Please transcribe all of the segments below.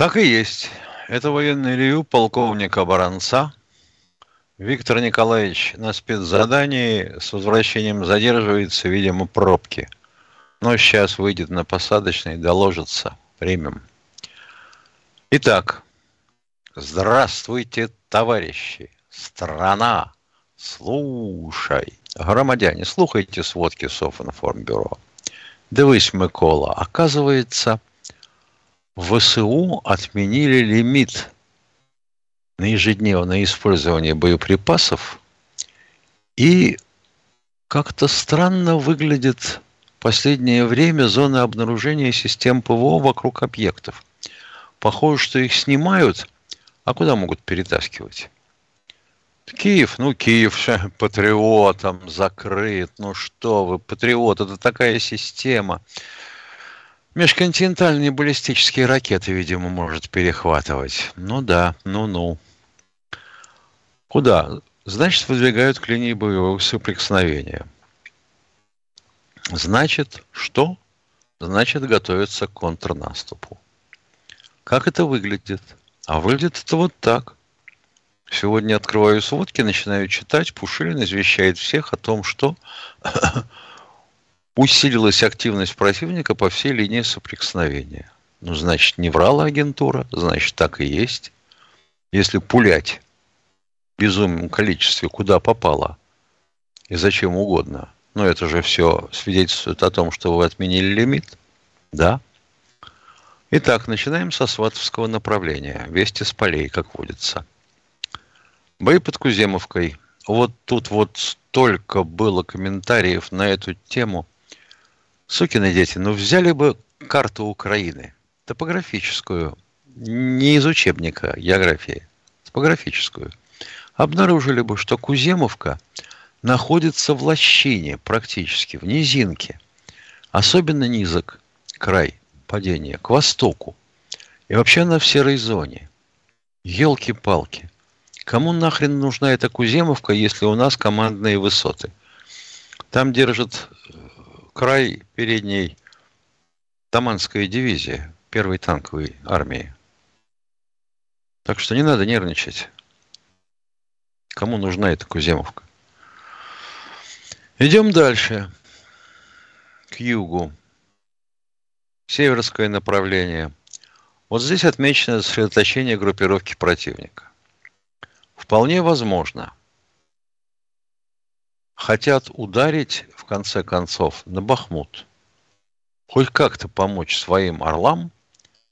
Так и есть. Это военный ревю полковника Баранца. Виктор Николаевич на спецзадании с возвращением задерживается, видимо, пробки. Но сейчас выйдет на посадочный, доложится. Примем. Итак, здравствуйте, товарищи. Страна, слушай. Громадяне, слухайте сводки Софинформбюро. Дивись, Микола, оказывается, ВСУ отменили лимит на ежедневное использование боеприпасов, и как-то странно выглядит в последнее время зона обнаружения систем ПВО вокруг объектов. Похоже, что их снимают, а куда могут перетаскивать? Киев, ну Киев патриотом закрыт, ну что вы, патриот, это такая система. Межконтинентальные баллистические ракеты, видимо, может перехватывать. Ну да, ну-ну. Куда? Значит, выдвигают к линии боевого соприкосновения. Значит, что? Значит, готовятся к контрнаступу. Как это выглядит? А выглядит это вот так. Сегодня открываю сводки, начинаю читать. Пушилин извещает всех о том, что усилилась активность противника по всей линии соприкосновения. Ну, значит, не врала агентура, значит, так и есть. Если пулять в безумном количестве куда попало и зачем угодно, ну, это же все свидетельствует о том, что вы отменили лимит, да? Итак, начинаем со Сватовского направления. Вести с полей, как водится. Бои под Куземовкой. Вот тут вот столько было комментариев на эту тему – Сукины дети, ну взяли бы карту Украины, топографическую, не из учебника географии, топографическую, обнаружили бы, что Куземовка находится в лощине, практически, в низинке. Особенно низок край падения, к востоку. И вообще она в серой зоне. Елки-палки. Кому нахрен нужна эта Куземовка, если у нас командные высоты? Там держат край передней Таманская дивизия первой танковой армии. Так что не надо нервничать. Кому нужна эта Куземовка? Идем дальше. К югу. Северское направление. Вот здесь отмечено сосредоточение группировки противника. Вполне возможно. Хотят ударить конце концов, на Бахмут. Хоть как-то помочь своим орлам,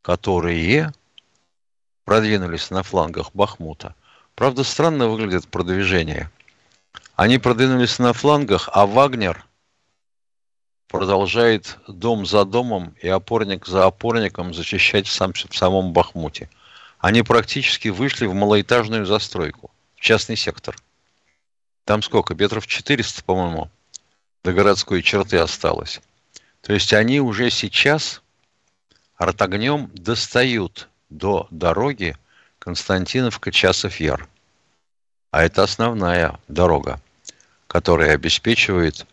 которые продвинулись на флангах Бахмута. Правда, странно выглядит продвижение. Они продвинулись на флангах, а Вагнер продолжает дом за домом и опорник за опорником защищать в, сам, в самом Бахмуте. Они практически вышли в малоэтажную застройку, в частный сектор. Там сколько? Метров 400, по-моему до городской черты осталось. То есть они уже сейчас артогнем достают до дороги Константиновка-Часов-Яр. А это основная дорога, которая обеспечивает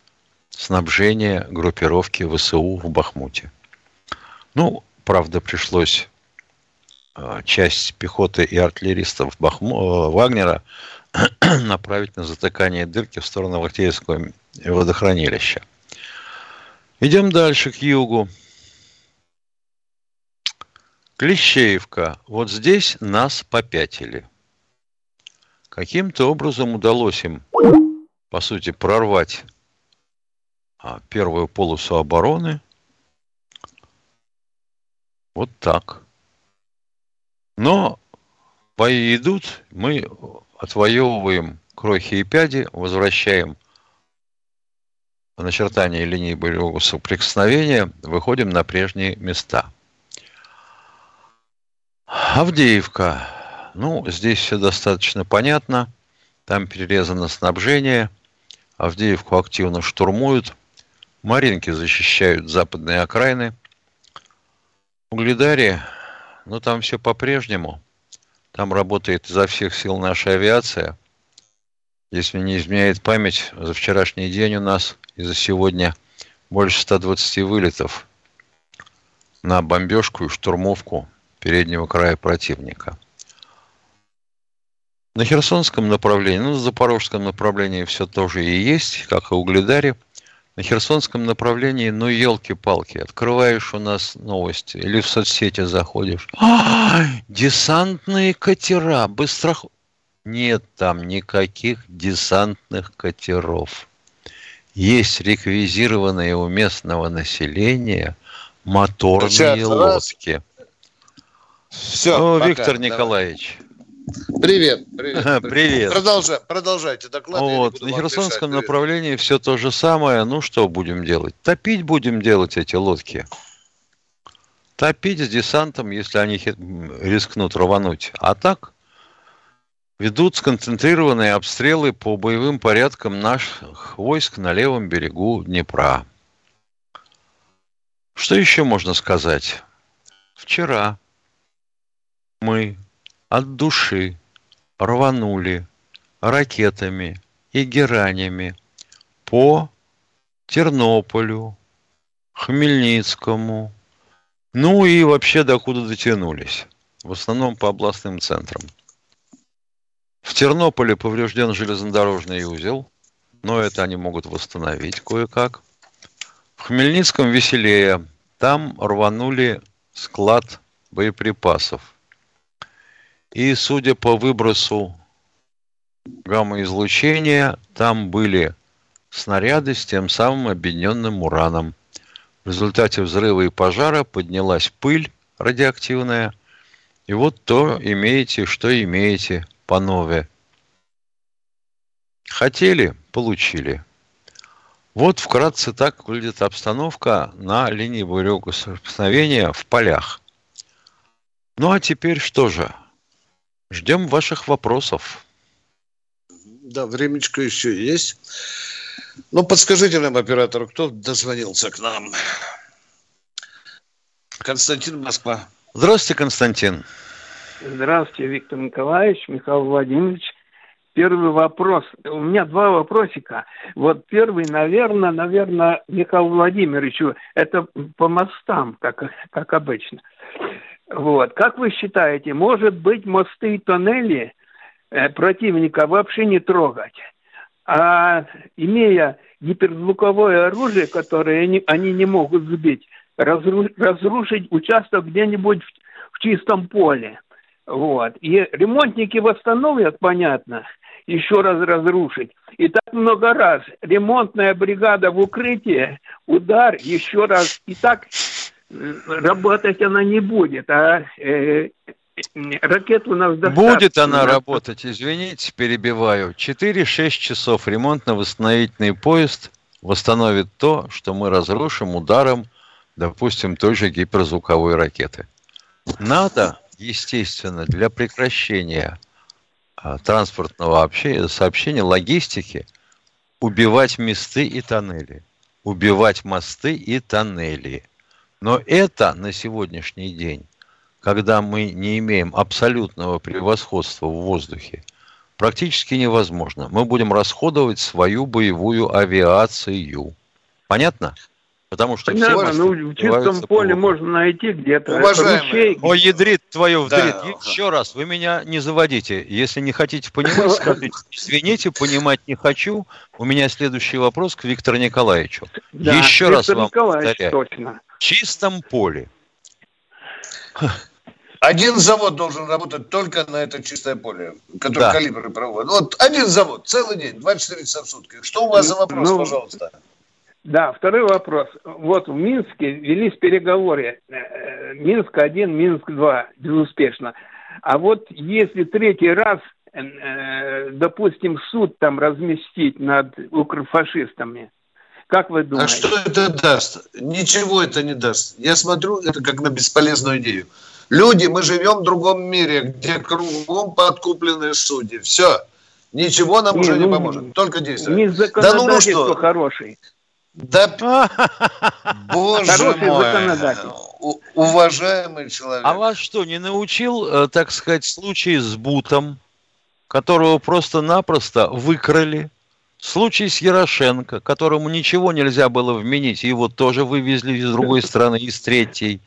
снабжение группировки ВСУ в Бахмуте. Ну, правда, пришлось а, часть пехоты и артиллеристов Бахму... Э, Вагнера направить на затыкание дырки в сторону Лактеевского водохранилища. Идем дальше к югу. Клещеевка. Вот здесь нас попятили. Каким-то образом удалось им, по сути, прорвать а, первую полосу обороны. Вот так. Но бои идут, мы отвоевываем крохи и пяди, возвращаем начертание линии боевого соприкосновения, выходим на прежние места. Авдеевка. Ну, здесь все достаточно понятно. Там перерезано снабжение. Авдеевку активно штурмуют. Маринки защищают западные окраины. Угледаре, ну там все по-прежнему. Там работает изо всех сил наша авиация. Если не изменяет память, за вчерашний день у нас и за сегодня больше 120 вылетов на бомбежку и штурмовку переднего края противника. На Херсонском направлении, ну, на Запорожском направлении все тоже и есть, как и Угледаре. На Херсонском направлении, ну, елки-палки, открываешь у нас новости или в соцсети заходишь. А, десантные катера, быстро... Нет там никаких десантных катеров. Есть реквизированные у местного населения моторные Сейчас, лодки. Раз. Все, ну, пока, Виктор давай. Привет, привет. Привет. Продолжай, продолжайте доклад. Вот, на Херсонском мешать. направлении привет. все то же самое. Ну, что будем делать? Топить будем делать эти лодки. Топить с десантом, если они рискнут рвануть. А так ведут сконцентрированные обстрелы по боевым порядкам наших войск на левом берегу Днепра. Что еще можно сказать? Вчера мы от души рванули ракетами и геранями по Тернополю, Хмельницкому, ну и вообще докуда дотянулись. В основном по областным центрам. В Тернополе поврежден железнодорожный узел, но это они могут восстановить кое-как. В Хмельницком веселее. Там рванули склад боеприпасов. И судя по выбросу гамма-излучения, там были снаряды с тем самым объединенным ураном. В результате взрыва и пожара поднялась пыль радиоактивная. И вот то имеете, что имеете, панове. Хотели – получили. Вот вкратце так выглядит обстановка на линии боевого соприкосновения в полях. Ну а теперь что же? Ждем ваших вопросов. Да, времечко еще есть. Ну, подскажите нам, оператор, кто дозвонился к нам? Константин Москва. Здравствуйте, Константин. Здравствуйте, Виктор Николаевич, Михаил Владимирович. Первый вопрос. У меня два вопросика. Вот первый, наверное, наверное, Михаилу Владимировичу, это по мостам, как, как обычно. Вот. Как вы считаете, может быть, мосты и тоннели э, противника вообще не трогать, а имея гиперзвуковое оружие, которое они, они не могут сбить, разру, разрушить участок где-нибудь в, в чистом поле. Вот. И ремонтники восстановят, понятно, еще раз разрушить. И так много раз. Ремонтная бригада в укрытии, удар, еще раз. И так работать она не будет, а э, ракет у нас достаточно. Будет она работать, извините, перебиваю. 4-6 часов ремонтно-восстановительный поезд восстановит то, что мы разрушим ударом, допустим, той же гиперзвуковой ракеты. Надо, естественно, для прекращения а, транспортного общения, сообщения, логистики, убивать мосты и тоннели. Убивать мосты и тоннели – но это на сегодняшний день, когда мы не имеем абсолютного превосходства в воздухе, практически невозможно. Мы будем расходовать свою боевую авиацию. Понятно? Потому что Понятно, все ну, в чистом поле плохо. можно найти где-то. Уважаемый. О, ядрит твою вдрит. Да. Еще раз, вы меня не заводите. Если не хотите понимать, скажите, извините, понимать не хочу. У меня следующий вопрос к Виктору Николаевичу. Да, Еще Виктор раз вам Николаевич, повторяю. Точно чистом поле. Один завод должен работать только на это чистое поле, который да. калибры проводит. Вот один завод, целый день, 24 часа в сутки. Что у вас за вопрос, ну, пожалуйста? Да, второй вопрос. Вот в Минске велись переговоры. Э, Минск-1, Минск-2 безуспешно. А вот если третий раз, э, допустим, суд там разместить над укрфашистами, как вы думаете? А что это даст? Ничего это не даст. Я смотрю это как на бесполезную идею. Люди, мы живем в другом мире, где кругом подкупленные судьи. Все. Ничего нам не, уже ну, не поможет. Только действовать. Не да ну, ну что? хороший. Да, боже Хороший мой, уважаемый человек. А вас что, не научил, э, так сказать, случай с Бутом, которого просто-напросто выкрали? Случай с Ярошенко, которому ничего нельзя было вменить, его тоже вывезли из другой страны, из третьей.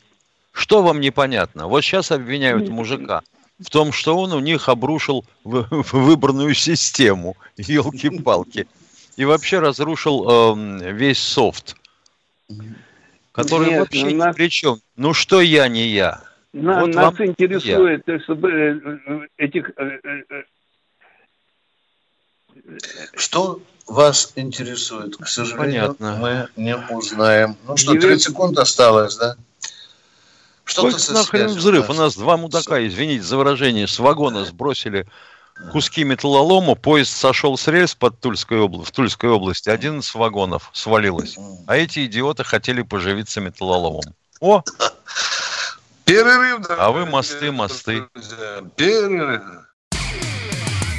Что вам непонятно? Вот сейчас обвиняют мужика в том, что он у них обрушил выборную систему, елки-палки, и вообще разрушил э, весь софт, который Нет, вообще нас... ни при чем. Ну что я, не я? На, вот нас интересует, я. чтобы э, э, этих... Что вас интересует? К сожалению, Понятно. мы не узнаем. Ну что, 30 секунд осталось, да? Что-то Ой, нахрен взрыв. У нас два мудака, извините за выражение, с вагона сбросили куски металлолома, поезд сошел с рельс под Тульской обла... в Тульской области, один из вагонов свалилось. А эти идиоты хотели поживиться металлоломом. О! Перерыв, да. А вы мосты, мосты. Перерыв.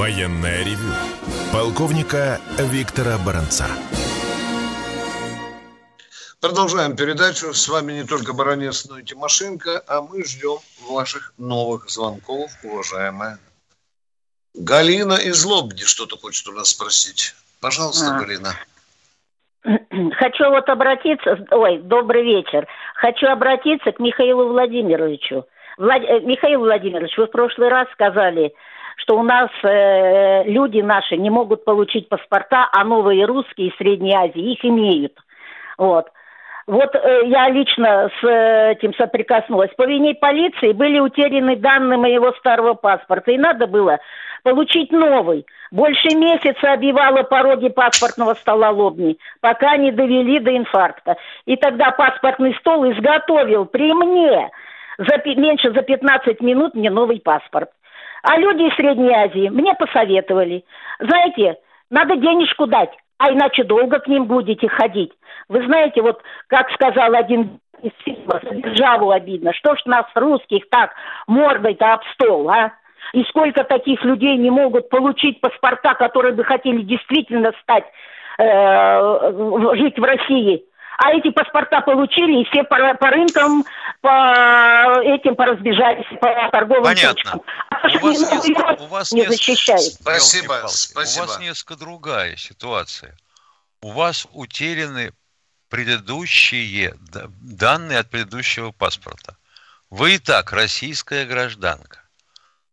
Военное ревю полковника Виктора Баранца. Продолжаем передачу. С вами не только Баранец, но и Тимошенко, а мы ждем ваших новых звонков, уважаемая. Галина из Лобни что-то хочет у нас спросить. Пожалуйста, а. Галина. Хочу вот обратиться, ой, добрый вечер. Хочу обратиться к Михаилу Владимировичу. Влад... Э, Михаил Владимирович, вы в прошлый раз сказали, что у нас э, люди наши не могут получить паспорта, а новые русские из Средней Азии их имеют. Вот. Вот э, я лично с э, этим соприкоснулась. По вине полиции были утеряны данные моего старого паспорта, и надо было получить новый. Больше месяца обивала пороги паспортного стола Лобни, пока не довели до инфаркта. И тогда паспортный стол изготовил при мне за, меньше за 15 минут мне новый паспорт. А люди из Средней Азии мне посоветовали. Знаете, надо денежку дать, а иначе долго к ним будете ходить. Вы знаете, вот как сказал один из фильмов, державу обидно. Что ж нас, русских, так мордой-то об стол, а? И сколько таких людей не могут получить паспорта, которые бы хотели действительно стать, э, жить в России а эти паспорта получили, и все по, по рынкам, по этим поразбежались, по торговым Понятно. точкам. А у вас, несколько, у вас не защищает. Спасибо, спасибо. У вас несколько другая ситуация. У вас утеряны предыдущие данные от предыдущего паспорта. Вы и так российская гражданка.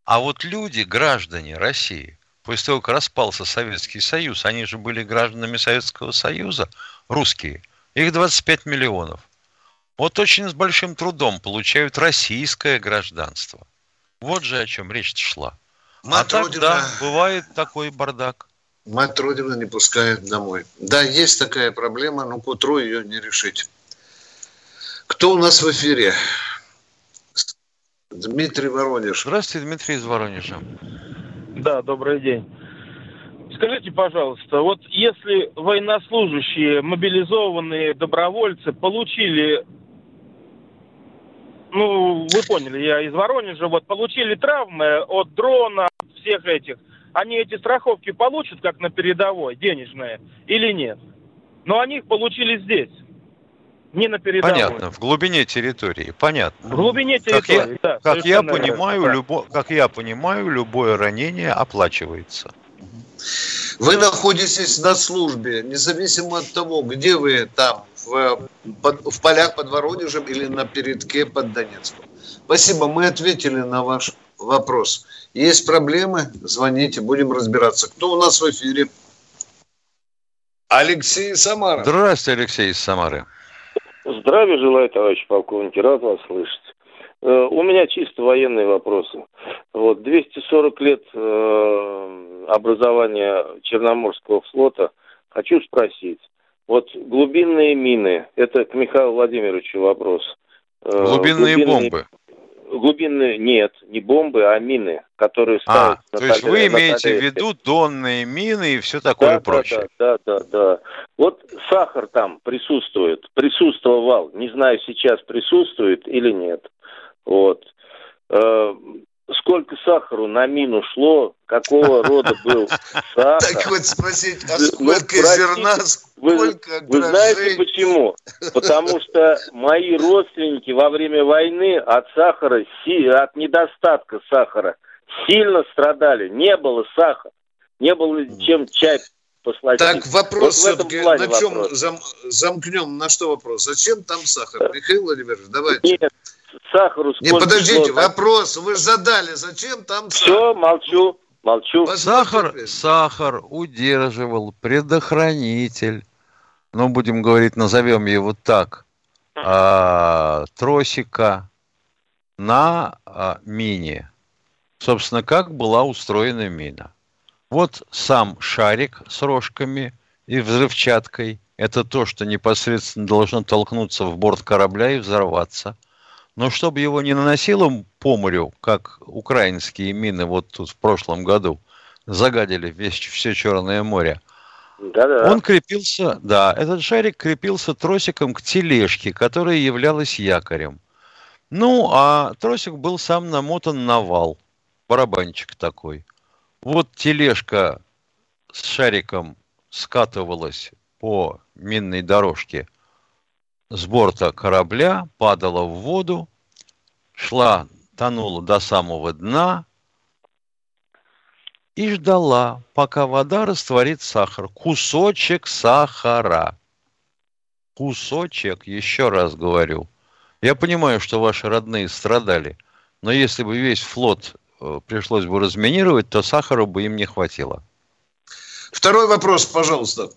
А вот люди, граждане России, после того, как распался Советский Союз, они же были гражданами Советского Союза, русские – их 25 миллионов. Вот очень с большим трудом получают российское гражданство. Вот же о чем речь шла. Мать а Родина... да, бывает такой бардак. Мать Родина не пускает домой. Да, есть такая проблема, но к утру ее не решить. Кто у нас в эфире? Дмитрий Воронеж. Здравствуйте, Дмитрий из Воронежа. Да, добрый день. Скажите, пожалуйста, вот если военнослужащие, мобилизованные добровольцы получили, ну, вы поняли, я из Воронежа, вот получили травмы от дрона, от всех этих, они эти страховки получат, как на передовой, денежные, или нет? Но они их получили здесь, не на передовой. Понятно, в глубине территории, понятно. В глубине территории, как я, да. Как я, понимаю, да. любо, как я понимаю, любое ранение оплачивается. Вы находитесь на службе, независимо от того, где вы там, в, под, в полях под Воронежем или на передке под Донецком. Спасибо, мы ответили на ваш вопрос. Есть проблемы, звоните, будем разбираться. Кто у нас в эфире? Алексей Самара. Здравствуйте, Алексей из Самары. Здравия желаю, товарищ полковник, рад вас слышать. Э, у меня чисто военные вопросы. Вот 240 лет э, образования Черноморского флота. Хочу спросить. Вот глубинные мины, это к Михаилу Владимировичу вопрос. Э, глубинные, глубинные бомбы глубинные нет, не бомбы, а мины, которые ставят. А, то есть вы имеете в виду донные мины и все такое да, прочее? Да, да, да, да. Вот сахар там присутствует, присутствовал, не знаю сейчас присутствует или нет. Вот. Э, сколько сахару на мину шло, какого рода был сахар. Так вот спросить, а сколько зерна, сколько Вы знаете почему? Потому что мои родственники во время войны от сахара, от недостатка сахара сильно страдали. Не было сахара. Не было чем чай послать. Так вопрос вот все-таки, на чем вопрос. Зам, замкнем, на что вопрос? Зачем там сахар? Михаил Владимирович, давайте. Нет, сахару Не, подождите, шло, вопрос вы же задали, зачем там сахар? Все, молчу, молчу. Сахар, сахар удерживал предохранитель, ну, будем говорить, назовем его так, а, тросика на а, мине. Собственно, как была устроена мина. Вот сам шарик с рожками и взрывчаткой. Это то, что непосредственно должно толкнуться в борт корабля и взорваться – но чтобы его не наносило по морю, как украинские мины вот тут в прошлом году загадили весь, все Черное море, да-да. Он крепился, да, этот шарик крепился тросиком к тележке, которая являлась якорем. Ну, а тросик был сам намотан на вал, барабанчик такой. Вот тележка с шариком скатывалась по минной дорожке с борта корабля, падала в воду, шла, тонула до самого дна и ждала, пока вода растворит сахар. Кусочек сахара. Кусочек, еще раз говорю. Я понимаю, что ваши родные страдали, но если бы весь флот э, пришлось бы разминировать, то сахара бы им не хватило. Второй вопрос, пожалуйста.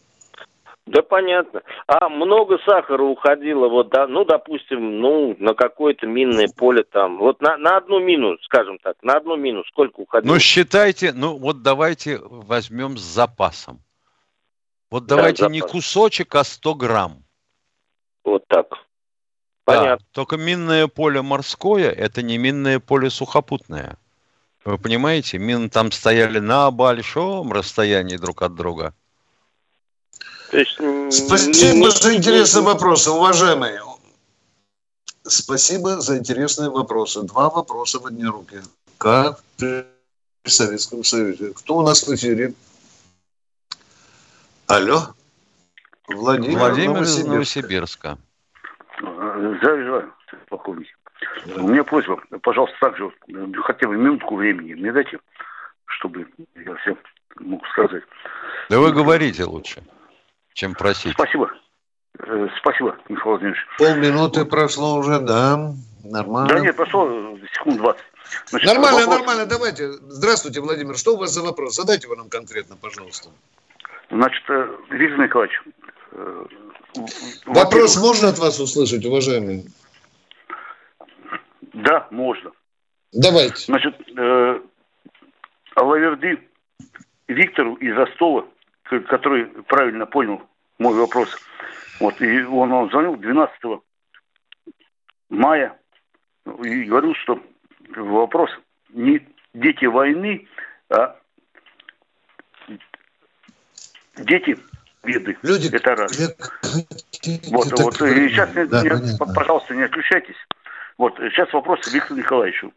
Да понятно. А много сахара уходило, вот, да, ну, допустим, ну, на какое-то минное поле там. Вот на, на одну мину, скажем так, на одну мину сколько уходило? Ну, считайте, ну, вот давайте возьмем с запасом. Вот давайте да, не кусочек, а 100 грамм. Вот так. Понятно. Да, только минное поле морское – это не минное поле сухопутное. Вы понимаете, мины там стояли на большом расстоянии друг от друга. Есть, Спасибо за интересные вопросы, уважаемые. Спасибо за интересные вопросы. Два вопроса в одни руки. Как при Советском Союзе? Кто у нас в эфире? Алло? Владимир, Владимир Новосибирска. из Новосибирска. Здравия желаю, полковник. У меня просьба, пожалуйста, также хотя бы минутку времени мне дайте, чтобы я все мог сказать. Да вы говорите лучше чем просить. Спасибо. Э, спасибо, Михаил Владимирович. Полминуты прошло уже, да. Нормально. Да нет, прошло секунд 20. Значит, нормально, вопрос... нормально. Давайте. Здравствуйте, Владимир. Что у вас за вопрос? Задайте его нам конкретно, пожалуйста. Значит, э, Виктор Николаевич. Э, вопрос можно от вас услышать, уважаемый? Да, можно. Давайте. Значит, э, Алаверди Виктору из Ростова который правильно понял мой вопрос. Вот, и он, он звонил 12 мая и говорил, что вопрос не дети войны, а дети беды. Люди, это раз. Вот, это вот, и сейчас, да, не, пожалуйста, не отключайтесь. Вот, сейчас вопрос Виктору Николаевичу.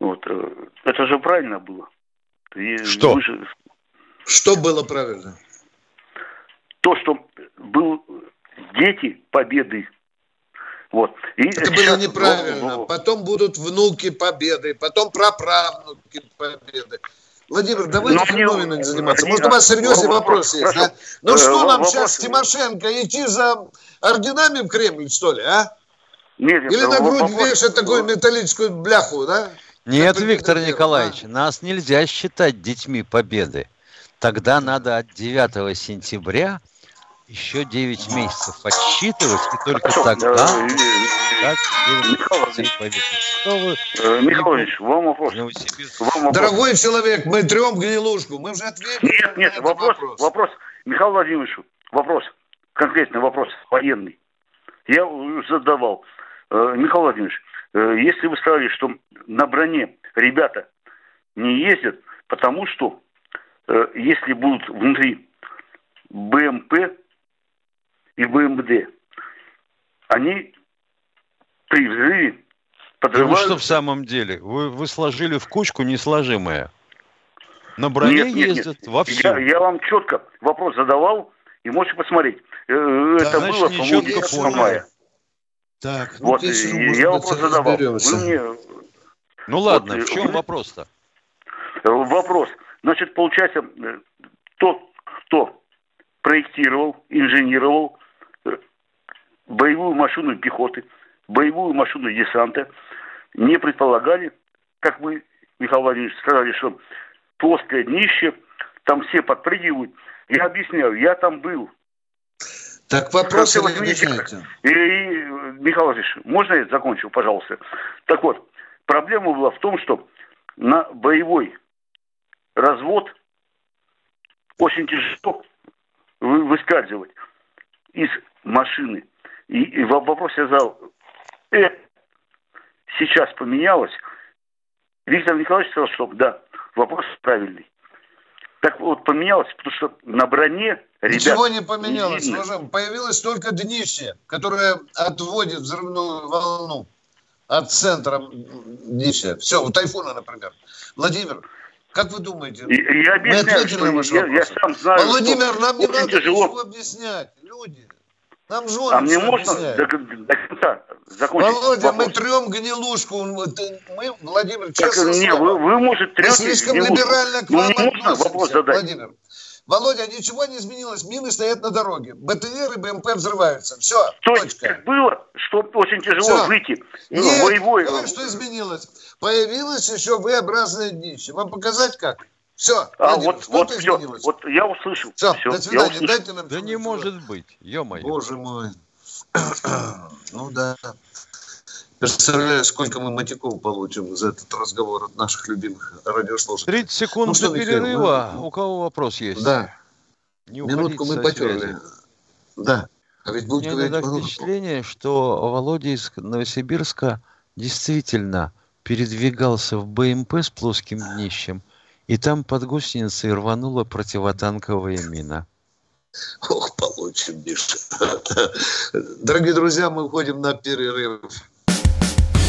Вот, э, это же правильно было. И что? Же, что было правильно? То, что был дети победы. Вот. И Это было неправильно. Потом будут внуки победы, потом праправнуки победы. Владимир, давайте феноменом заниматься. Может, у вас серьезный вопрос есть, да? Ну что нам сейчас Тимошенко идти за орденами в Кремль, что ли, а? Нет, Или на грудь вешать такую металлическую бляху, да? Нет, Виктор Николаевич, нас нельзя считать детьми победы. Тогда надо от 9 сентября еще 9 месяцев отсчитывать, и только Хорошо, тогда э, дать Михаил Ильич, вам вопрос. вам вопрос. Дорогой человек, мы трем гнилушку, мы уже ответили. Нет, нет, вопрос, вопрос, вопрос. Михаил Владимирович, вопрос, конкретный вопрос, военный. Я задавал. Э, Михаил Владимирович, э, если вы сказали, что на броне ребята не ездят, потому что если будут внутри БМП и БМД, они при взрыве подрывают... Вы что в самом деле? Вы, вы сложили в кучку несложимое. На броне нет, нет, ездят нет. во все. Я, я вам четко вопрос задавал, и можете посмотреть. Э, да, это значит, было, по-моему, 10 мая. Так, ну, вот, я вопрос задавал. Вы мне... Ну ладно, вот, в чем вопрос-то? Вопрос. Значит, получается, тот, кто проектировал, инженировал э, боевую машину пехоты, боевую машину десанта, не предполагали, как вы, Михаил Владимирович, сказали, что плоское днище, там все подпрыгивают. Я объясняю, я там был. Так вопрос вы объясняете. И, и, Михаил Владимирович, можно я закончу, пожалуйста? Так вот, проблема была в том, что на боевой развод очень тяжело выскальзывать из машины. И, и вопрос я задал, э, сейчас поменялось? Виктор Николаевич сказал, что да, вопрос правильный. Так вот, поменялось, потому что на броне ребят... Ничего не поменялось, не уважаемый. Появилось только днище, которое отводит взрывную волну от центра днища. Все, у тайфуна, например. Владимир, как вы думаете? Я, я объясняю, на ваш я, я сам знаю, Владимир, нам не надо тяжело. ничего объяснять. Люди, нам жены А мне можно до, до конца закончить Володя, вопрос. мы трем гнилушку. Мы, Владимир, честно так, не, вы, вы, может, трете слишком гнилушку. либерально к ну, вам относимся, вопрос задать. Владимир. Володя, ничего не изменилось, мины стоят на дороге. БТР и БМП взрываются. Все, То точка. Есть, было, что очень тяжело Все. выйти. Ну, Нет, боевой. Говорю, что изменилось. Появилось еще V-образное днище. Вам показать как? Все, а, вот, вот, все, вот я услышал. Все, все до свидания. Дайте нам да не может быть, ё-моё. Боже мой. ну да. Представляю, сколько мы матиков получим за этот разговор от наших любимых радиослушателей. 30 секунд ну, что, перерыва. Михаил, мы... У кого вопрос есть? Да. Не Минутку мы потерли. Да. А ведь будет Мне говорить впечатление, что Володя из Новосибирска действительно передвигался в БМП с плоским днищем, и там под гусеницей рванула противотанковая мина. Ох, получим, Миша. Дорогие друзья, мы уходим на перерыв.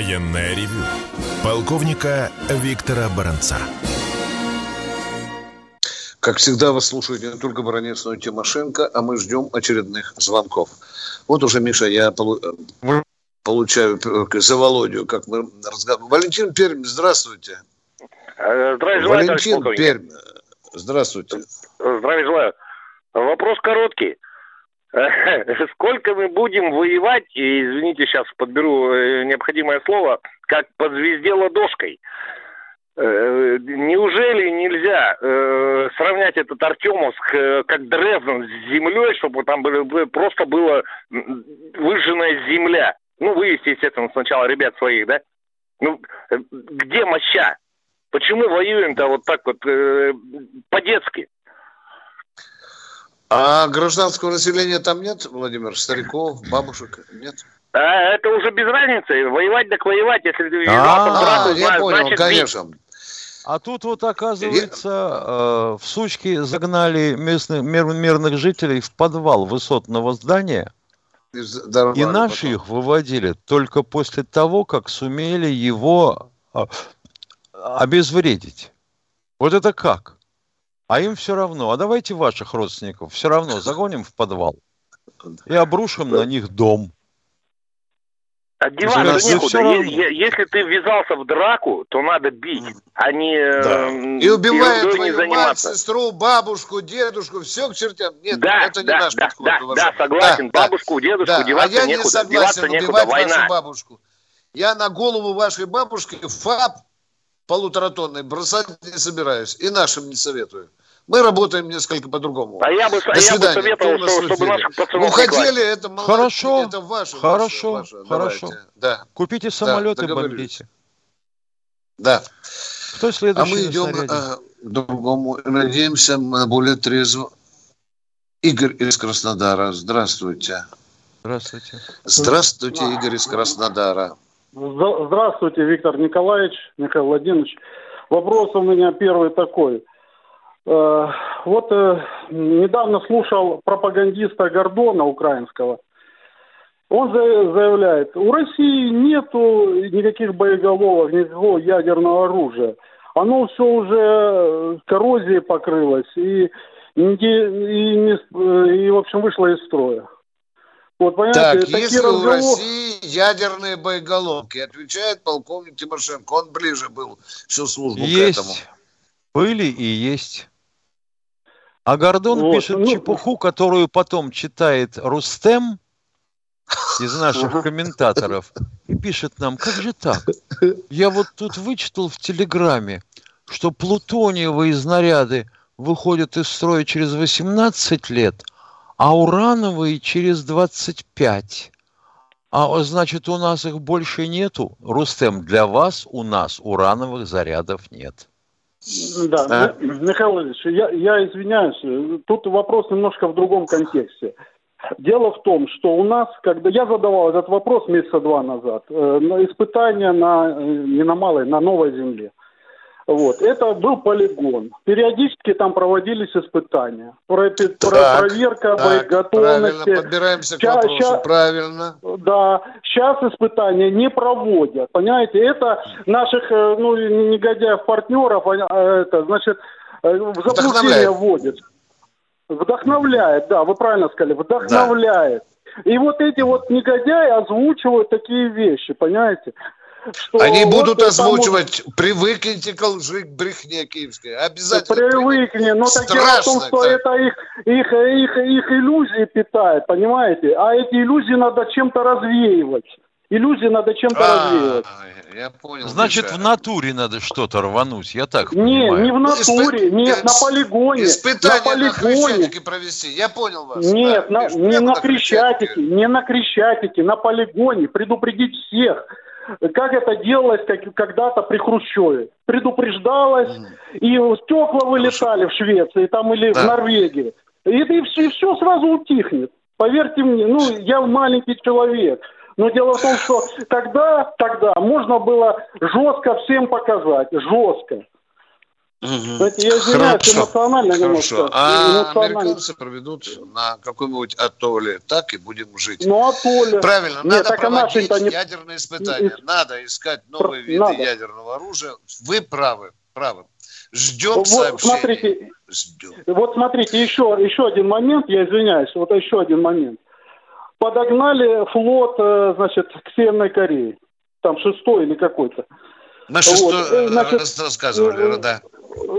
Военное ревю полковника Виктора Баранца. Как всегда, вас слушает не только Баранец, но и Тимошенко, а мы ждем очередных звонков. Вот уже, Миша, я получаю за Володю, как мы разговариваем. Валентин Пермь, здравствуйте. Э, здравия желаю, Валентин Пермь, здравствуйте. Здравия желаю. Вопрос короткий. Сколько мы будем воевать, и, извините, сейчас подберу э, необходимое слово, как под звезде ладошкой? Э, неужели нельзя э, сравнять этот Артемовск э, как Дрезден с землей, чтобы там было, просто была выжженная земля? Ну, вывести, естественно, сначала ребят своих, да? Ну, э, где моща? Почему воюем-то вот так вот э, по-детски? А гражданского населения там нет, Владимир? Стариков, бабушек нет? А, это уже без разницы. Воевать так воевать, если ты а, а, я понял, значит, конечно. А тут вот оказывается э, в сучки загнали местных мир, мирных жителей в подвал высотного здания. И наши потом. их выводили только после того, как сумели его э, обезвредить. Вот это как? А им все равно. А давайте ваших родственников все равно загоним в подвал и обрушим на них дом. Одеваться некуда. Если ты ввязался в драку, то надо бить, а не да. и убивает твою мать, сестру, бабушку, дедушку, все к чертям. Нет, да, это не да, наш да, подход. Да, да, согласен. Да, бабушку, дедушку да. деваться а я некуда. не согласен убивать вашу бабушку. Я на голову вашей бабушки ФАП полуторатонный бросать не собираюсь. И нашим не советую. Мы работаем несколько по-другому. А я бы, До я бы советовал, что, чтобы наших пацанов Уходили, это молодцы, Хорошо, это ваше. Хорошо, ваше, ваше. хорошо. Давайте. Да. Купите самолеты, да, бомбите. Да. Кто следующий А мы идем а, к другому. Надеемся на более трезво. Игорь из Краснодара. Здравствуйте. Здравствуйте. Здравствуйте, Игорь из Краснодара. Здравствуйте, Виктор Николаевич, Михаил Владимирович. Вопрос у меня первый такой. Э, вот э, недавно слушал пропагандиста Гордона украинского. Он заявляет, у России нету никаких боеголовок, никакого ядерного оружия. Оно все уже коррозией покрылось и, и, и, и в общем, вышло из строя. Вот, так, если разговор... у России ядерные боеголовки, отвечает полковник Тимошенко, он ближе был всю службу есть. к этому. Были и есть. А Гордон вот, пишет ну... чепуху, которую потом читает Рустем из наших комментаторов и пишет нам, как же так? Я вот тут вычитал в Телеграме, что плутониевые снаряды выходят из строя через 18 лет, а урановые через 25. А значит, у нас их больше нету? Рустем, для вас у нас урановых зарядов нет. Да, а? Михаил Владимирович, я, я извиняюсь, тут вопрос немножко в другом контексте. Дело в том, что у нас, когда я задавал этот вопрос месяца два назад, э, испытания на, э, не на малой, на новой земле. Вот. Это был полигон. Периодически там проводились испытания. Про, так, проверка так, боеготовности. Правильно, подбираемся к вопросу. Ща, правильно. Да. Сейчас испытания не проводят. Понимаете, это наших э, ну, негодяев, партнеров, а, это, значит, э, в заблуждение вводит. Вдохновляет, да, вы правильно сказали, вдохновляет. Да. И вот эти вот негодяи озвучивают такие вещи, понимаете? Что Они вот будут озвучивать, тому... привыкните к лжи, к брехне киевской. Обязательно. Привыкни, но так дело в том, что да. это их, их, их, их иллюзии питает, понимаете? А эти иллюзии надо чем-то развеивать. Иллюзии надо чем-то а, развеивать. Я понял. Значит, Миша. в натуре надо что-то рвануть, я так не, понимаю. Не, в натуре, Испы... нет, на полигоне. Испытания на, полигоне. на провести, я понял вас. Нет, да, на, не на Крещатике, не на Крещатике, на полигоне, предупредить всех как это делалось как, когда-то при Хрущеве. Предупреждалось, mm. и стекла вылетали в Швеции там или да. в Норвегии. И, и, все, и все сразу утихнет. Поверьте мне, ну, я маленький человек. Но дело в том, что тогда, тогда можно было жестко всем показать. Жестко. Угу. Знаете, я извиняюсь, Хорошо. эмоционально Хорошо. немножко. А эмоционально. американцы проведут на какой-нибудь атолле. Так и будем жить. Ну, атолле. Правильно, Нет, надо проводить не... ядерные испытания. И... Надо искать новые виды надо. ядерного оружия. Вы правы, правы. Ждем вот, сообщений. Смотрите, Ждем. Вот смотрите, еще, еще один момент, я извиняюсь, вот еще один момент. Подогнали флот, э, значит, к Северной Корее. Там шестой или какой-то. Мы шестой вот, э, значит, рассказывали, да.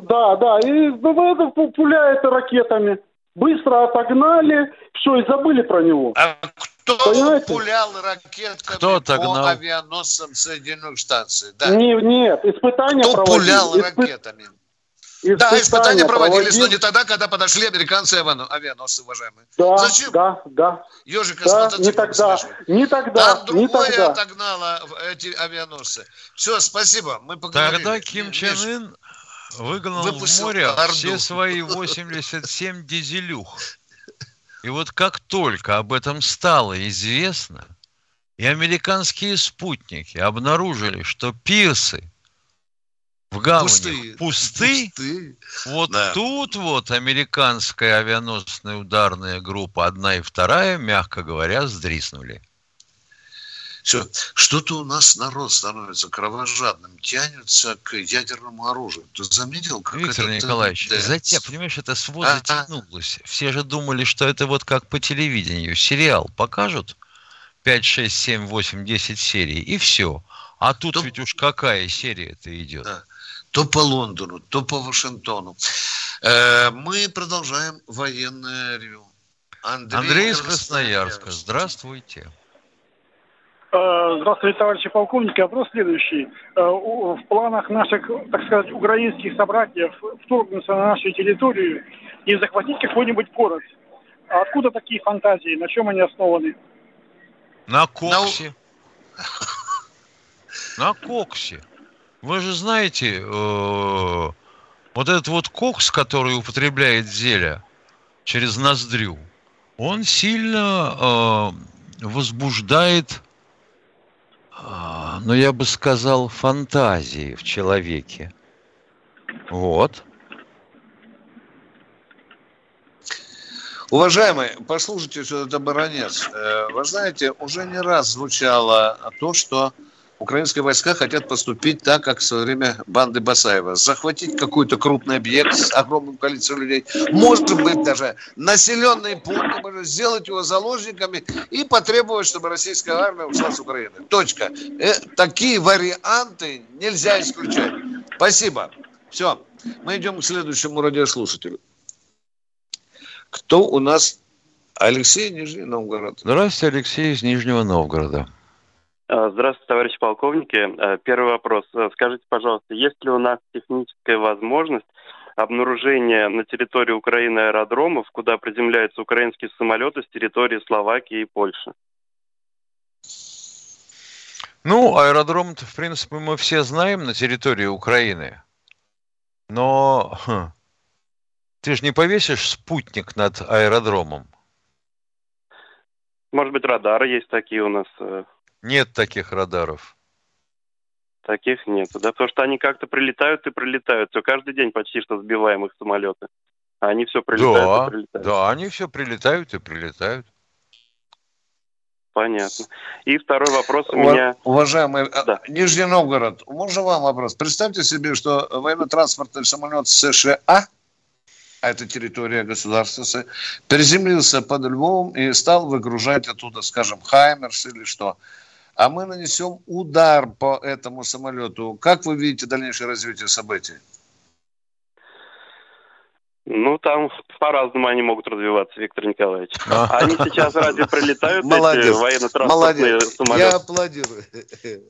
Да, да, и пуляет ракетами. Быстро отогнали, все, и забыли про него. А кто Понимаете? пулял ракетками кто отогнал? по авианосцам Соединенных Штатов? Да. Не, нет, испытания Кто проводили. пулял Испы... ракетами? Испытания да, испытания проводились, проводили. но не тогда, когда подошли американцы авианосцы, уважаемые. Да, Зачем? Да, да. Ежика да, с не тогда, не тогда, Там другое не тогда. отогнало эти авианосцы. Все, спасибо, мы поговорили. Тогда Ким Чен Ын выгнал в море Орду. все свои 87 дизелюх. И вот как только об этом стало известно, и американские спутники обнаружили, что пирсы в гавани пусты, пусты, пусты. вот да. тут вот американская авианосная ударная группа, одна и вторая, мягко говоря, сдриснули. Все. Что-то у нас народ становится кровожадным, тянется к ядерному оружию. Ты заметил, как Виктор это Николаевич, тенденция? затем, понимаешь, это свод а, затянулось. Все же думали, что это вот как по телевидению. Сериал покажут 5, 6, 7, 8, 10 серий, и все. А тут то, ведь уж какая серия это идет. Да. То по Лондону, то по Вашингтону. Э, мы продолжаем военное ревю. Андрей, Андрей из Красноярска. Здравствуйте. Э, здравствуйте, товарищи полковники. Вопрос следующий. Э, в планах наших, так сказать, украинских собратьев вторгнуться на нашу территорию и захватить какой-нибудь город. А откуда такие фантазии? На чем они основаны? На коксе. На коксе. Вы же знаете, э, вот этот вот кокс, который употребляет Зеля через ноздрю, он сильно возбуждает ну, я бы сказал, фантазии в человеке. Вот. Уважаемые, послушайте, что это баронец. Э, вы знаете, уже не раз звучало то, что украинские войска хотят поступить так, как в свое время банды Басаева. Захватить какой-то крупный объект с огромным количеством людей. Может быть, даже населенные пункты, сделать его заложниками и потребовать, чтобы российская армия ушла с Украины. Точка. Э, такие варианты нельзя исключать. Спасибо. Все. Мы идем к следующему радиослушателю. Кто у нас? Алексей, Нижний Новгород. Здравствуйте, Алексей из Нижнего Новгорода. А, здравствуйте, товарищи полковники. А, первый вопрос. А, скажите, пожалуйста, есть ли у нас техническая возможность обнаружения на территории Украины аэродромов, куда приземляются украинские самолеты с территории Словакии и Польши? Ну, аэродром-то, в принципе, мы все знаем на территории Украины. Но хм, ты же не повесишь спутник над аэродромом. Может быть, радары есть такие у нас. Нет таких радаров. Таких нет, да, потому что они как-то прилетают и прилетают. Все, каждый день почти что сбиваем их самолеты. А они все прилетают да, и прилетают. Да, они все прилетают и прилетают. Понятно. И второй вопрос у меня... Уважаемый а, да. Нижний Новгород, можно вам вопрос? Представьте себе, что военно-транспортный самолет США, а это территория государства, приземлился под Львовом и стал выгружать оттуда, скажем, Хаймерс или что а мы нанесем удар по этому самолету. Как вы видите дальнейшее развитие событий? Ну, там по-разному они могут развиваться, Виктор Николаевич. А. Они сейчас разве пролетают эти военно-транспортные самолеты? Я аплодирую.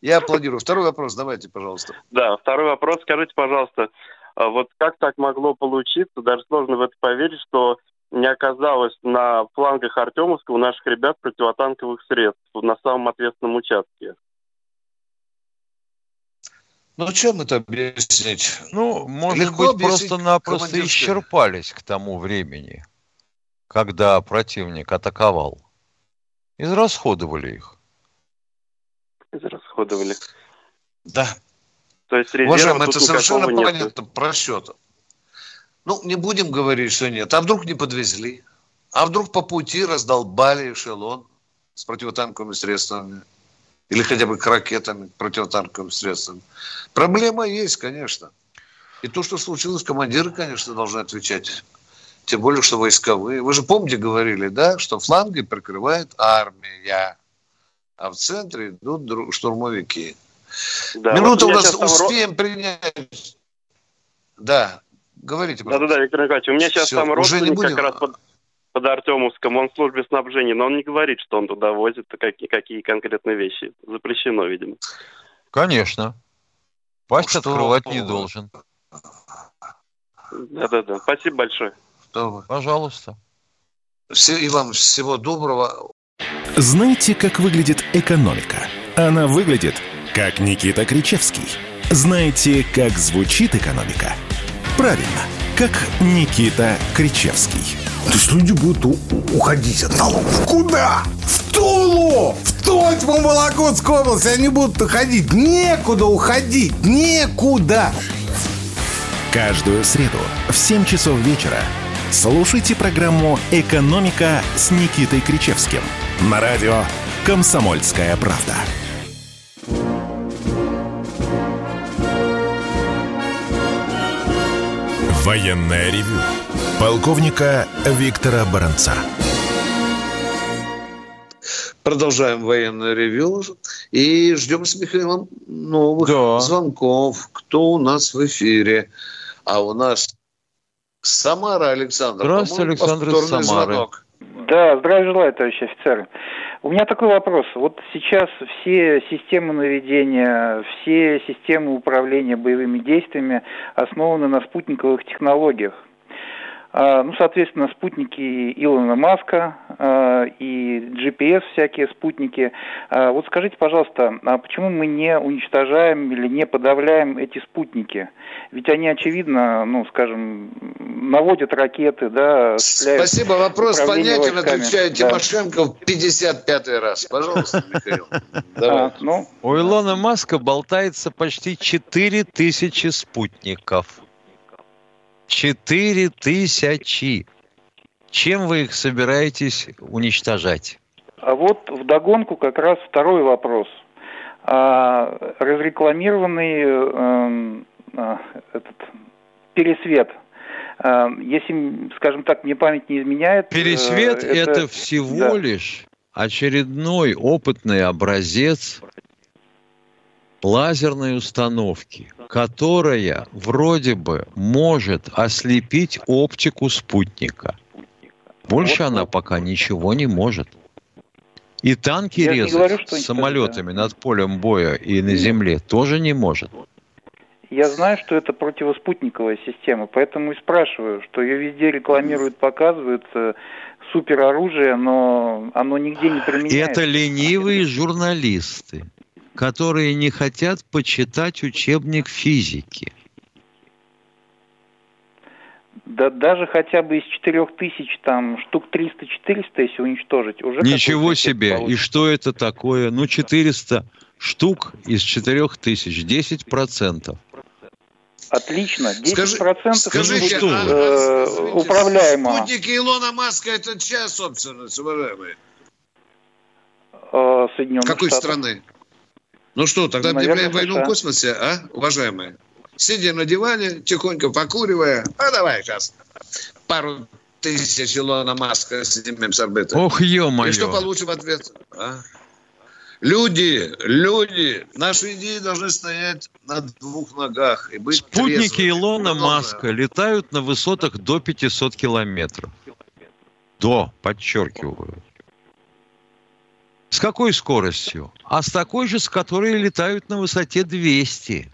Я аплодирую. Второй вопрос, давайте, пожалуйста. Да, второй вопрос. Скажите, пожалуйста, а вот как так могло получиться, даже сложно в это поверить, что не оказалось на флангах Артемовска у наших ребят противотанковых средств на самом ответственном участке. Ну, чем это объяснить? Ну, может Легко быть, просто-напросто исчерпались к тому времени, когда противник атаковал. Израсходовали их. Израсходовали. Да. То есть Уважаемый, это совершенно понятно просчет. Ну, не будем говорить, что нет. А вдруг не подвезли? А вдруг по пути раздолбали эшелон с противотанковыми средствами? Или хотя бы к ракетами, противотанковыми средствами? Проблема есть, конечно. И то, что случилось, командиры, конечно, должны отвечать. Тем более, что войсковые. Вы же помните, говорили, да, что фланги прикрывает армия, а в центре идут штурмовики. Да, Минуту вот у нас успеем там... принять. Да, Говорите, Да-да-да, Виктор Николаевич, у меня сейчас Все, там родственник как раз под, под Артемовском, он в службе снабжения, но он не говорит, что он туда возит, какие, какие конкретные вещи. Запрещено, видимо. Конечно. Пасть что? открывать не должен. Да-да-да. Спасибо большое. Что Пожалуйста. Все, и вам всего доброго. Знаете, как выглядит экономика? Она выглядит, как Никита Кричевский. Знаете, как звучит экономика? Правильно, как Никита Кричевский. То есть люди будут уходить от налогов. Куда? В Тулу! В Тотьму Вологодскую область они будут уходить. Некуда уходить. Некуда. Каждую среду в 7 часов вечера слушайте программу «Экономика» с Никитой Кричевским на радио «Комсомольская правда». Военное ревю полковника Виктора Баранца. Продолжаем военное ревю и ждем с Михаилом новых да. звонков. Кто у нас в эфире? А у нас Самара Александр. Здравствуйте, Александр из Самары. Звонок. Да, здравия желаю, товарищи офицеры. У меня такой вопрос. Вот сейчас все системы наведения, все системы управления боевыми действиями основаны на спутниковых технологиях. А, ну, соответственно, спутники Илона Маска а, и GPS всякие спутники. А, вот скажите, пожалуйста, а почему мы не уничтожаем или не подавляем эти спутники? Ведь они, очевидно, ну, скажем, наводят ракеты, да, Спасибо, вопрос понятен, отвечает да. Тимошенко в 55-й раз. Пожалуйста, Михаил. А, ну, У Илона Маска болтается почти 4000 спутников. Четыре тысячи. Чем вы их собираетесь уничтожать? А вот в догонку как раз второй вопрос. А, разрекламированный э, э, этот пересвет. Э, если, скажем так, мне память не изменяет. Пересвет э, это, это всего да. лишь очередной опытный образец лазерной установки, которая вроде бы может ослепить оптику спутника. Больше она пока ничего не может. И танки Я резать говорю, с самолетами да. над полем боя и на земле тоже не может. Я знаю, что это противоспутниковая система, поэтому и спрашиваю, что ее везде рекламируют, показывают э, супероружие, но оно нигде не применяется. Это ленивые журналисты которые не хотят почитать учебник физики. Да даже хотя бы из четырех тысяч, там, штук 300-400, если уничтожить, уже... Ничего себе! Получится. И что это такое? Ну, 400 штук из четырех тысяч, 10 процентов. Отлично. 10% Скажи, скажите, будет, а, э, управляемо. Спутники Илона Маска это чья собственность, уважаемые? Э, Соединенных Какой Штатов. страны? Ну что, тогда объявляем войну в космосе, а, уважаемые? Сидя на диване, тихонько покуривая, а давай сейчас пару тысяч Илона Маска снимем с орбиты. Ох, ё-моё. И что получим в ответ? А? Люди, люди, наши идеи должны стоять на двух ногах и быть Спутники трезвыми. Илона Маска летают на высотах до 500 километров. До, подчеркиваю. С какой скоростью? А с такой же, с которой летают на высоте 200.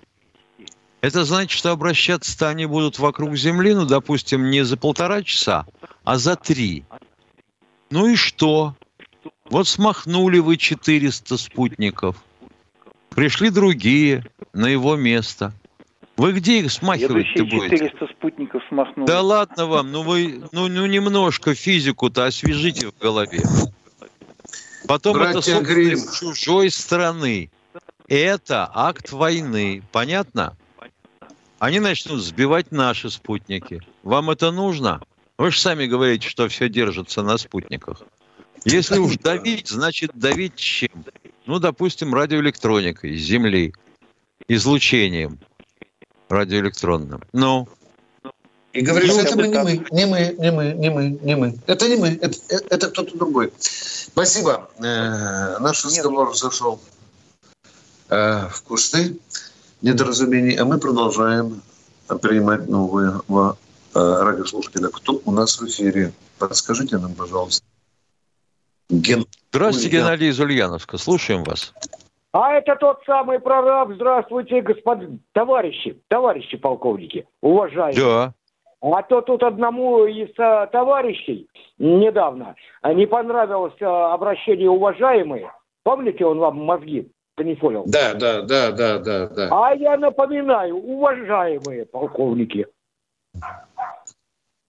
Это значит, что обращаться-то они будут вокруг Земли, ну, допустим, не за полтора часа, а за три. Ну и что? Вот смахнули вы 400 спутников. Пришли другие на его место. Вы где их смахивать-то будете? 400 спутников смахнули. Да ладно вам, ну вы ну, ну немножко физику-то освежите в голове. Потом Братья это Грим. чужой страны. Это акт войны. Понятно? Они начнут сбивать наши спутники. Вам это нужно? Вы же сами говорите, что все держится на спутниках. Если уж давить, значит давить чем? Ну, допустим, радиоэлектроникой, Земли, излучением радиоэлектронным. Ну, и говорит, ну, это мы, не мы, не мы, не мы, не мы, не мы. Это не мы, это, это кто-то другой. Спасибо. Э, наш разговор зашел э, в кусты недоразумений, а мы продолжаем принимать новые э, радиослушателя. Кто у нас в эфире? Подскажите нам, пожалуйста. Ген... Здравствуйте, Геннадий из Ульяновска. Слушаем вас. А это тот самый прораб. Здравствуйте, господин, товарищи, товарищи полковники, уважаемые. Да. А то тут одному из а, товарищей недавно не понравилось а, обращение уважаемые. Помните, он вам мозги понял? Да, да, да, да, да, да. А я напоминаю, уважаемые полковники.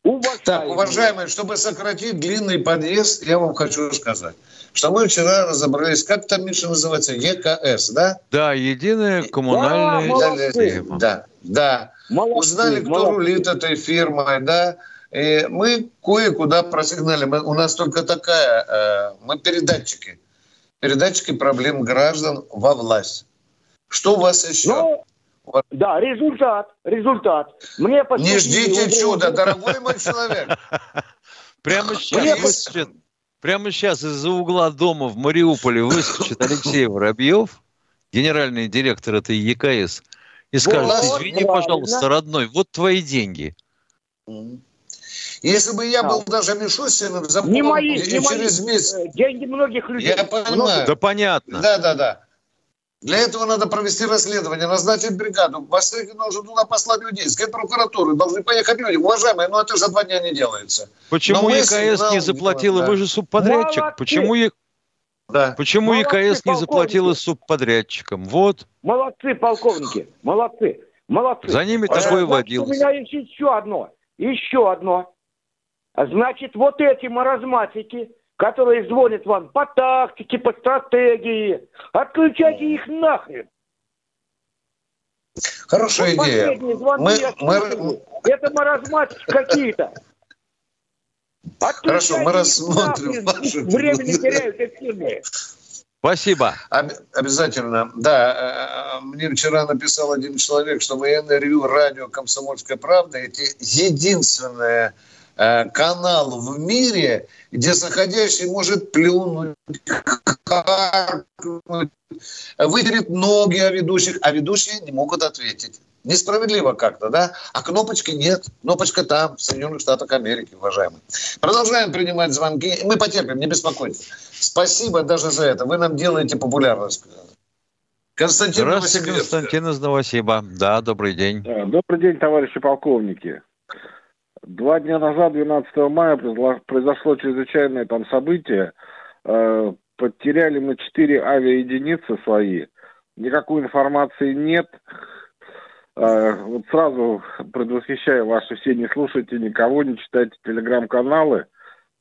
Уважаемые. Так, уважаемые, чтобы сократить длинный подъезд, я вам хочу сказать, что мы вчера разобрались, как там, Миша, называется, ЕКС, да? Да, единая коммунальная да, система. Да, да. Молодцы, Узнали, кто молодцы. рулит этой фирмой, да. И мы кое-куда просигнали. Мы, у нас только такая, э, мы передатчики. передатчики проблем граждан во власть. Что у вас еще? Ну, да, результат, результат. Мне Не ждите чуда, дорогой мой человек. Прямо сейчас прямо сейчас из-за угла дома в Мариуполе выскочит Алексей Воробьев, генеральный директор этой ЕКС, и скажет, извини, пожалуйста, родной, вот твои деньги. Если бы я был даже Мишустиным, за не мои, не через мои. месяц... Деньги многих людей. Я понимаю. Да понятно. Да, да, да. Для этого надо провести расследование, назначить бригаду. Бастрыкин должен туда послать людей, сказать прокуратуру. Должны поехать люди. Уважаемые, но это за два дня не делается. Почему но ЕКС не заплатила? Да. Вы же субподрядчик. Молодцы. Почему, е... да. Почему молодцы, ЕКС не заплатила субподрядчикам? Вот. Молодцы, полковники. Молодцы. Молодцы. За ними а, такое водилось. У меня есть еще одно. Еще одно. Значит, вот эти маразматики, которые звонят вам по тактике, по стратегии. Отключайте их нахрен. Хорошая вот идея. Мы, мы... Это маразматики какие-то. Хорошо, мы рассмотрим ваши... Времени теряют эфирные. Спасибо. Об, обязательно. Да, э, э, мне вчера написал один человек, что военное ревю радио «Комсомольская правда» – это единственное канал в мире, где заходящий может плюнуть, каркнуть, вытереть ноги о ведущих, а ведущие не могут ответить. Несправедливо как-то, да? А кнопочки нет. Кнопочка там, в Соединенных Штатах Америки, уважаемые. Продолжаем принимать звонки. Мы потерпим, не беспокойтесь. Спасибо даже за это. Вы нам делаете популярность. Константин Здравствуйте, Константин из Новосиба. Да, добрый день. Добрый день, товарищи полковники. Два дня назад, 12 мая, произошло чрезвычайное там событие. Э, потеряли мы четыре авиаединицы свои. Никакой информации нет. Э, вот сразу предвосхищаю ваши все, не слушайте никого, не читайте телеграм-каналы.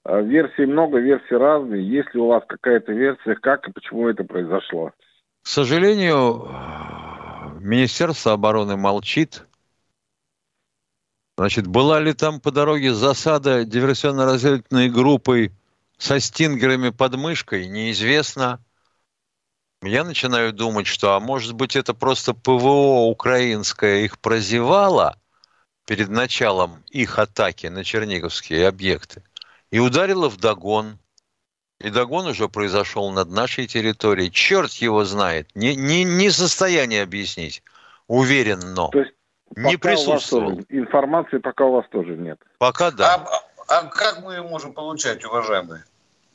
Э, версий много, версии разные. Есть ли у вас какая-то версия, как и почему это произошло? К сожалению, Министерство обороны молчит. Значит, была ли там по дороге засада диверсионно-разведывательной группой со стингерами под мышкой, неизвестно. Я начинаю думать, что, а может быть, это просто ПВО украинское их прозевало перед началом их атаки на черниговские объекты и ударило в догон. И догон уже произошел над нашей территорией. Черт его знает. Не, не, не состояние объяснить. Уверен, но. То есть не присутствовал. Тоже, информации пока у вас тоже нет. Пока да. А, а как мы ее можем получать, уважаемые?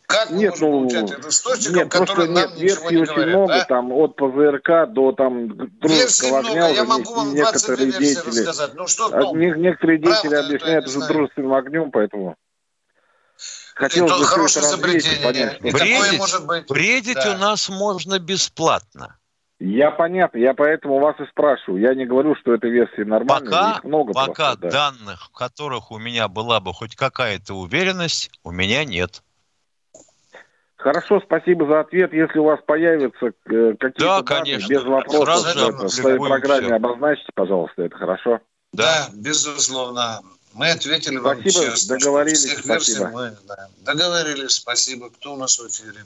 Как мы нет, можем ну, получать это источником, нет, который нам нет, ничего не очень говорят? много, а? там от ПЗРК до там дружеского огня уже я могу вам некоторые деятели, рассказать. Ну, что, а ну, некоторые деятели объясняют уже дружественным огнем, поэтому... Хотелось бы хорошее изобретение. Понять, бредить, может быть. бредить да. у нас можно бесплатно. Я понятно, я поэтому вас и спрашиваю. Я не говорю, что эта версия нормальная, пока, их много Пока просто, да. данных, в которых у меня была бы хоть какая-то уверенность, у меня нет. Хорошо, спасибо за ответ. Если у вас появятся э, какие-то да, данные, конечно. без вопросов, Сразу это, в своей программе все. обозначьте, пожалуйста, это хорошо? Да, безусловно. Мы ответили спасибо, вам честно. Договорились, всех спасибо. Мы, да, договорились, спасибо. Кто у нас в эфире?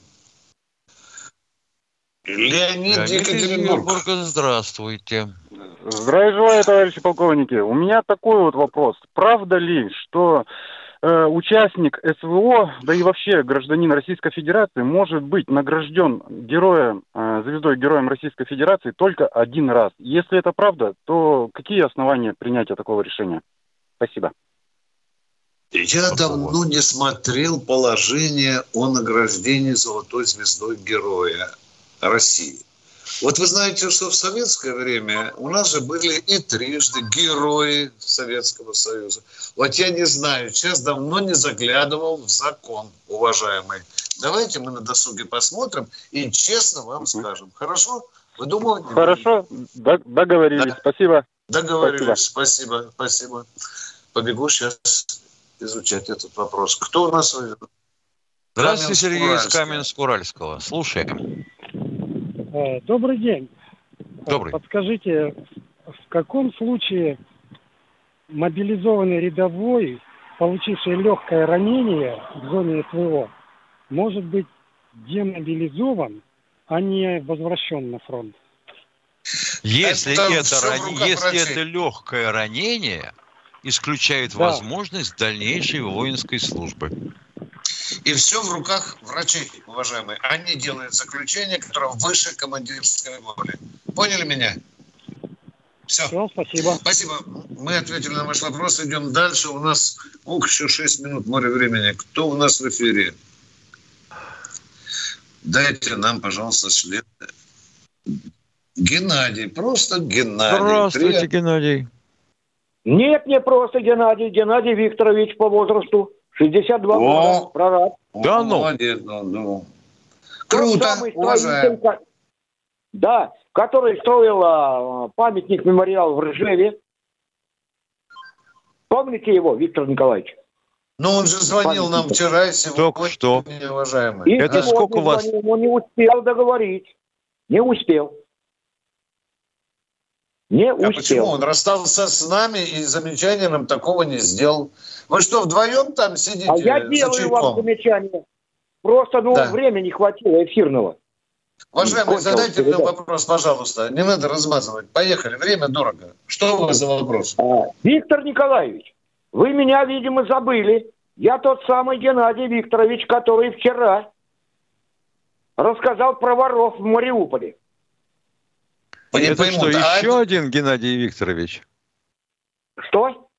Леонид, Леонид Екатеринбург. здравствуйте. Здравия желаю, товарищи полковники. У меня такой вот вопрос. Правда ли, что э, участник СВО, да и вообще гражданин Российской Федерации может быть награжден героем, э, звездой героем Российской Федерации только один раз? Если это правда, то какие основания принятия такого решения? Спасибо. Я давно не смотрел положение о награждении золотой звездой героя. России. Вот вы знаете, что в советское время у нас же были и трижды герои Советского Союза. Вот я не знаю, сейчас давно не заглядывал в закон, уважаемый. Давайте мы на досуге посмотрим и честно вам скажем. Хорошо? Вы думаете? Хорошо, договорились. Да. Спасибо. Договорились. Спасибо. Спасибо. Побегу сейчас изучать этот вопрос. Кто у нас? Здравствуйте, Сергей из Каменск-Уральского. Слушаем. Э, добрый день. Добрый. Подскажите, в каком случае мобилизованный рядовой, получивший легкое ранение в зоне СВО, может быть демобилизован а не возвращен на фронт. Если это, это, ран... если это легкое ранение, исключает да. возможность дальнейшей воинской службы. И все в руках врачей, уважаемые. Они делают заключение, которое выше командирской воли. Поняли меня? Все. Все, спасибо. Спасибо. Мы ответили на ваш вопрос. Идем дальше. У нас ох, еще 6 минут море времени. Кто у нас в эфире? Дайте нам, пожалуйста, след. Геннадий. Просто Геннадий. Здравствуйте, Привет. Геннадий. Нет, не просто Геннадий. Геннадий Викторович по возрасту. 62 О, года. Прораб. Да ну. Молодец, ну, ну. Круто, уважаем. Да, который строил а, памятник мемориал в Рыжеве. Помните его, Виктор Николаевич? Ну, он же звонил памятник. нам вчера и сегодня. Только что. Уважаемый. И Это сколько у вас? Звонил, но не успел договорить. Не успел. Не а успел. почему? Он расстался с нами и замечания нам такого не сделал. Вы что, вдвоем там сидите? А я делаю вам замечание. Просто, ну, да. времени хватило эфирного. Уважаемый, задайте мне вопрос, пожалуйста. Не надо размазывать. Поехали. Время дорого. Что у вас за вопрос? А, Виктор Николаевич, вы меня, видимо, забыли. Я тот самый Геннадий Викторович, который вчера рассказал про воров в Мариуполе. Это поймут. что, а еще это... один Геннадий Викторович? Что?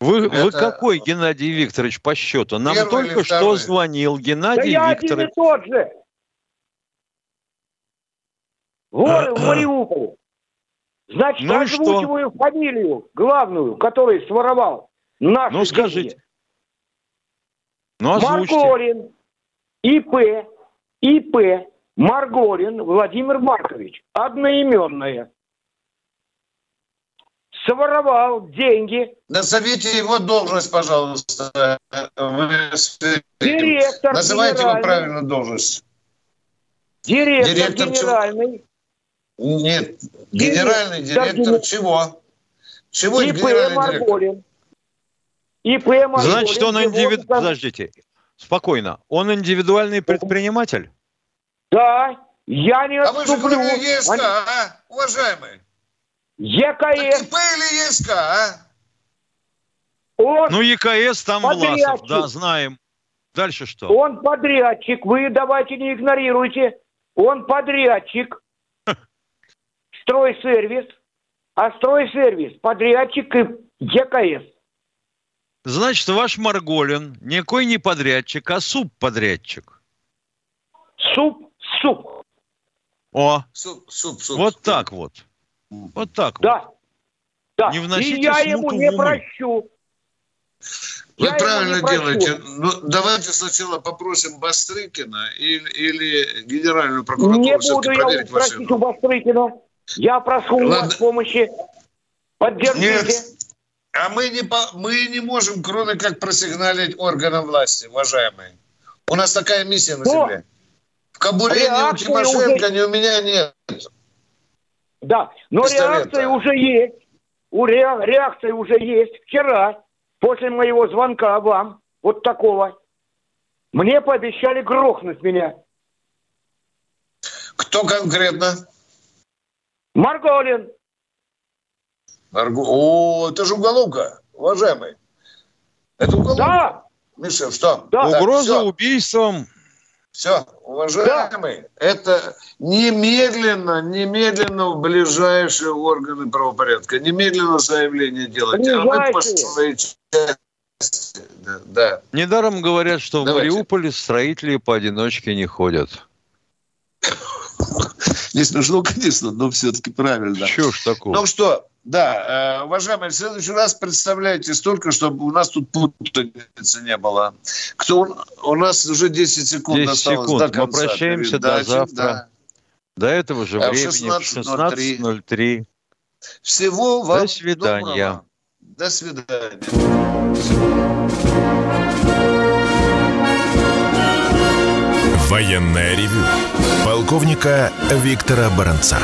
Вы, это... вы какой Геннадий Викторович по счету? Нам Первый только что звонил Геннадий да Викторович. я один и тот же. Воры в Мариуполе. Значит, ну озвучиваю что? фамилию главную, который своровал наши Ну, скажите. Деньги. Ну, озвучьте. Маркорин, ИП, ИП, Марголин Владимир Маркович, одноименное. Своровал деньги. Назовите его должность, пожалуйста. Вы... Директор Называйте его правильную должность. Директор, директор генеральный. Нет, генеральный директор, директор чего? Чего ИП генеральный Марголин. ИП Марголин. Значит, он индивид... Подождите, спокойно. Он индивидуальный предприниматель? Да, я не отступлю. А вы же говорили ЕСК, Они... а, уважаемый? ЕКС. ИП или ЕСК, а? Он ну, ЕКС там подрядчик. Власов, да, знаем. Дальше что? Он подрядчик, вы давайте не игнорируйте. Он подрядчик. Стройсервис. А стройсервис, подрядчик и ЕКС. Значит, ваш Марголин никакой не подрядчик, а субподрядчик. Суп суп. О, суп, суп, суп. Вот суп. так вот. Вот так да. вот. Да. Не вносите И я ему не прощу. Вы я правильно делаете. Ну, давайте сначала попросим Бастрыкина или, или генеральную прокуратуру Не буду я просить у Бастрыкина. Я прошу Ладно. вас помощи. Поддержите. Нет. А мы не, по, мы не можем, кроме как просигналить органам власти, уважаемые. У нас такая миссия на земле. В кобуре ни у Тимошенко, уже... ни у меня нет. Да, но Пистолета. реакция уже есть. У ре... Реакция уже есть. Вчера, после моего звонка вам, вот такого, мне пообещали грохнуть меня. Кто конкретно? Марголин. Марго... О, это же уголовка, уважаемый. Это уголовка. Да. Миша, что? Да. Угроза так, убийством все, уважаемый, да. это немедленно, немедленно в ближайшие органы правопорядка, немедленно заявление делать. А мы по своей части. Да, да. Недаром говорят, что Давайте. в Мариуполе строители поодиночке не ходят. Не смешно, конечно, но все-таки правильно. Чего ж такого? Ну что, да, э, уважаемые, в следующий раз представляйте столько, чтобы у нас тут путаницы не было. Кто у нас уже 10 секунд 10 осталось секунд. до конца. Мы прощаемся до завтра. Да. До этого же а времени в 16.03. Всего вам До свидания. Доброго. До свидания. Военная ревю. Полковника Виктора Баранца.